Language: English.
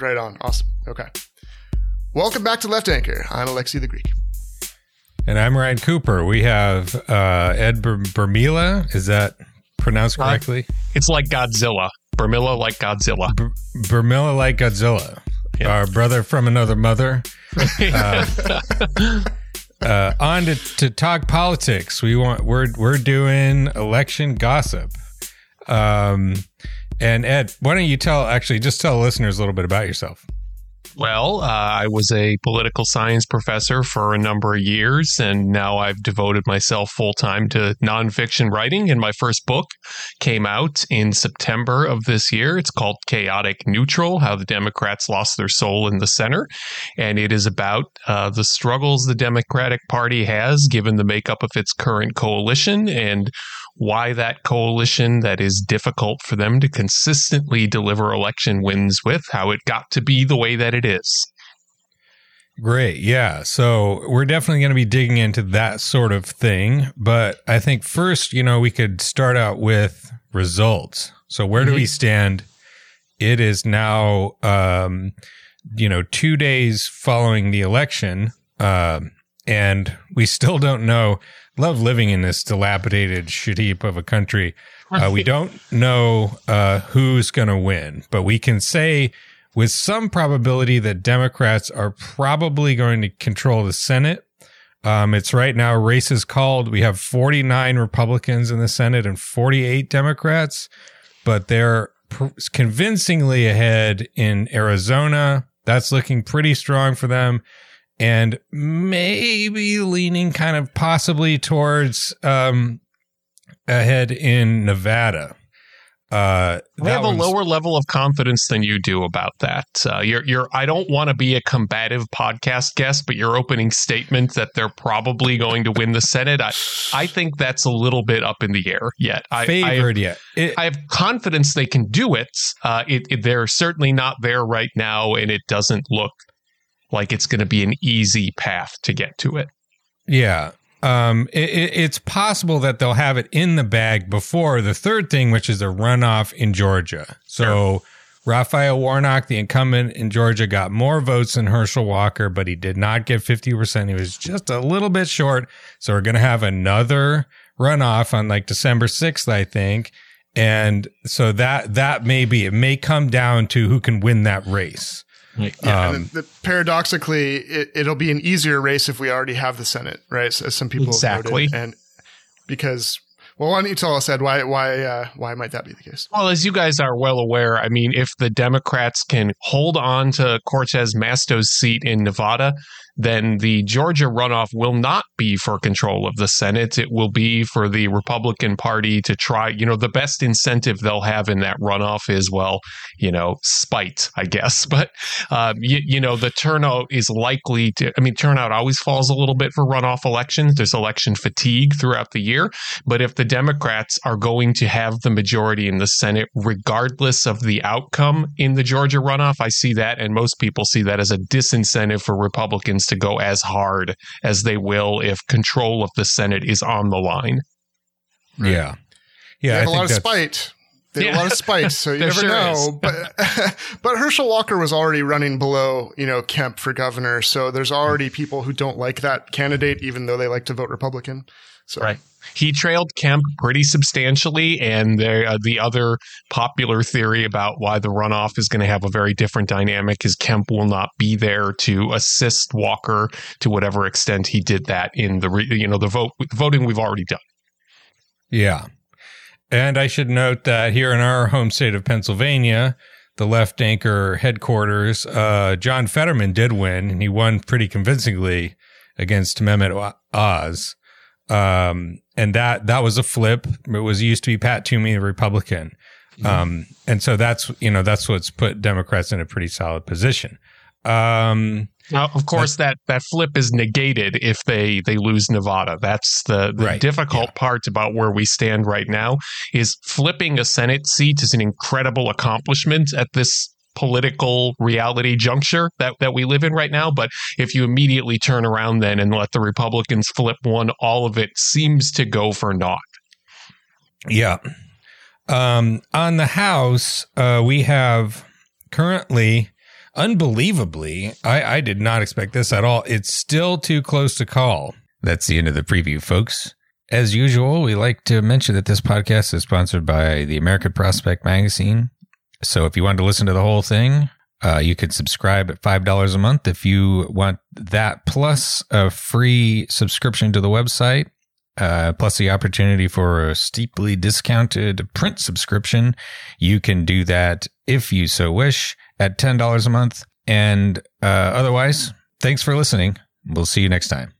Right on. Awesome. Okay. Welcome back to Left Anchor. I'm Alexi the Greek. And I'm Ryan Cooper. We have uh, Ed Ber- Burmila. Is that pronounced Uh, correctly? It's like Godzilla. Burmila like Godzilla. Ber- Burmila like Godzilla. Yeah. Our brother from another mother. Uh, uh, on to, to talk politics. We want we're we're doing election gossip. Um, and Ed, why don't you tell actually just tell listeners a little bit about yourself? Well, uh, I was a political science professor for a number of years, and now I've devoted myself full time to nonfiction writing. And my first book came out in September of this year. It's called Chaotic Neutral How the Democrats Lost Their Soul in the Center. And it is about uh, the struggles the Democratic Party has given the makeup of its current coalition and why that coalition that is difficult for them to consistently deliver election wins with, how it got to be the way that it is. Great. Yeah. So we're definitely going to be digging into that sort of thing. But I think first, you know, we could start out with results. So where do we stand? It is now, um, you know, two days following the election. Um, and we still don't know. Love living in this dilapidated shit heap of a country. Uh, we don't know uh, who's going to win, but we can say with some probability that Democrats are probably going to control the Senate. Um, it's right now races called. We have 49 Republicans in the Senate and 48 Democrats, but they're pr- convincingly ahead in Arizona. That's looking pretty strong for them. And maybe leaning kind of possibly towards um, ahead in Nevada. Uh, I have a lower level of confidence than you do about that. Uh, you're, you're. I don't want to be a combative podcast guest, but your opening statement that they're probably going to win the Senate, I, I think that's a little bit up in the air yet. I, I, favored yet. It- I have confidence they can do it. Uh, it, it. They're certainly not there right now, and it doesn't look like it's going to be an easy path to get to it. Yeah. Um, it, it- it's possible that they'll have it in the bag before the third thing, which is a runoff in Georgia. So Raphael Warnock, the incumbent in Georgia, got more votes than Herschel Walker, but he did not get 50%. He was just a little bit short. So we're going to have another runoff on like December 6th, I think. And so that, that may be, it may come down to who can win that race. Yeah, Um, and the, paradoxically, it, it'll be an easier race if we already have the Senate, right? So, as some people Exactly. noted. and because well, why don't you tell us, Ed, why why uh, why might that be the case? Well, as you guys are well aware, I mean, if the Democrats can hold on to Cortez Masto's seat in Nevada, then the Georgia runoff will not be for control of the Senate. It will be for the Republican Party to try. You know, the best incentive they'll have in that runoff is, well, you know, spite, I guess. But, um, you, you know, the turnout is likely to, I mean, turnout always falls a little bit for runoff elections. There's election fatigue throughout the year. But if the Democrats are going to have the majority in the Senate, regardless of the outcome in the Georgia runoff, I see that, and most people see that as a disincentive for Republicans to go as hard as they will if control of the Senate is on the line. Right. Yeah. They Yeah. have I a lot of spite. They have Yeah. a lot of spite, so you never sure know. But but Herschel Walker was already running below, you know, Kemp for governor. So there's already people who don't like that candidate, even though they like to vote Republican. So Right. He trailed Kemp pretty substantially, and the uh, the other popular theory about why the runoff is going to have a very different dynamic is Kemp will not be there to assist Walker to whatever extent he did that in the re- you know the vote the voting we've already done. Yeah. And I should note that here in our home state of Pennsylvania, the left anchor headquarters, uh, John Fetterman did win, and he won pretty convincingly against Mehmet Oz. Um, and that, that was a flip. It was used to be Pat Toomey, a Republican. Um, and so that's, you know, that's what's put Democrats in a pretty solid position. Um, Now, of course, that that flip is negated if they they lose Nevada. That's the, the Right. difficult part about where we stand right now. Is flipping a Senate seat is an incredible accomplishment at this political reality juncture that, that we live in right now. But if you immediately turn around then and let the Republicans flip one, all of it seems to go for naught. Yeah. Um, on the House, uh, we have currently unbelievably, I, I did not expect this at all. It's still too close to call. That's the end of the preview, folks. As usual, we like to mention that this podcast is sponsored by the American Prospect Magazine. So if you want to listen to the whole thing, uh, you can subscribe at $5 a month if you want that, plus a free subscription to the website, uh, plus the opportunity for a steeply discounted print subscription. You can do that if you so wish at $10 a month. And uh, otherwise, thanks for listening. We'll see you next time.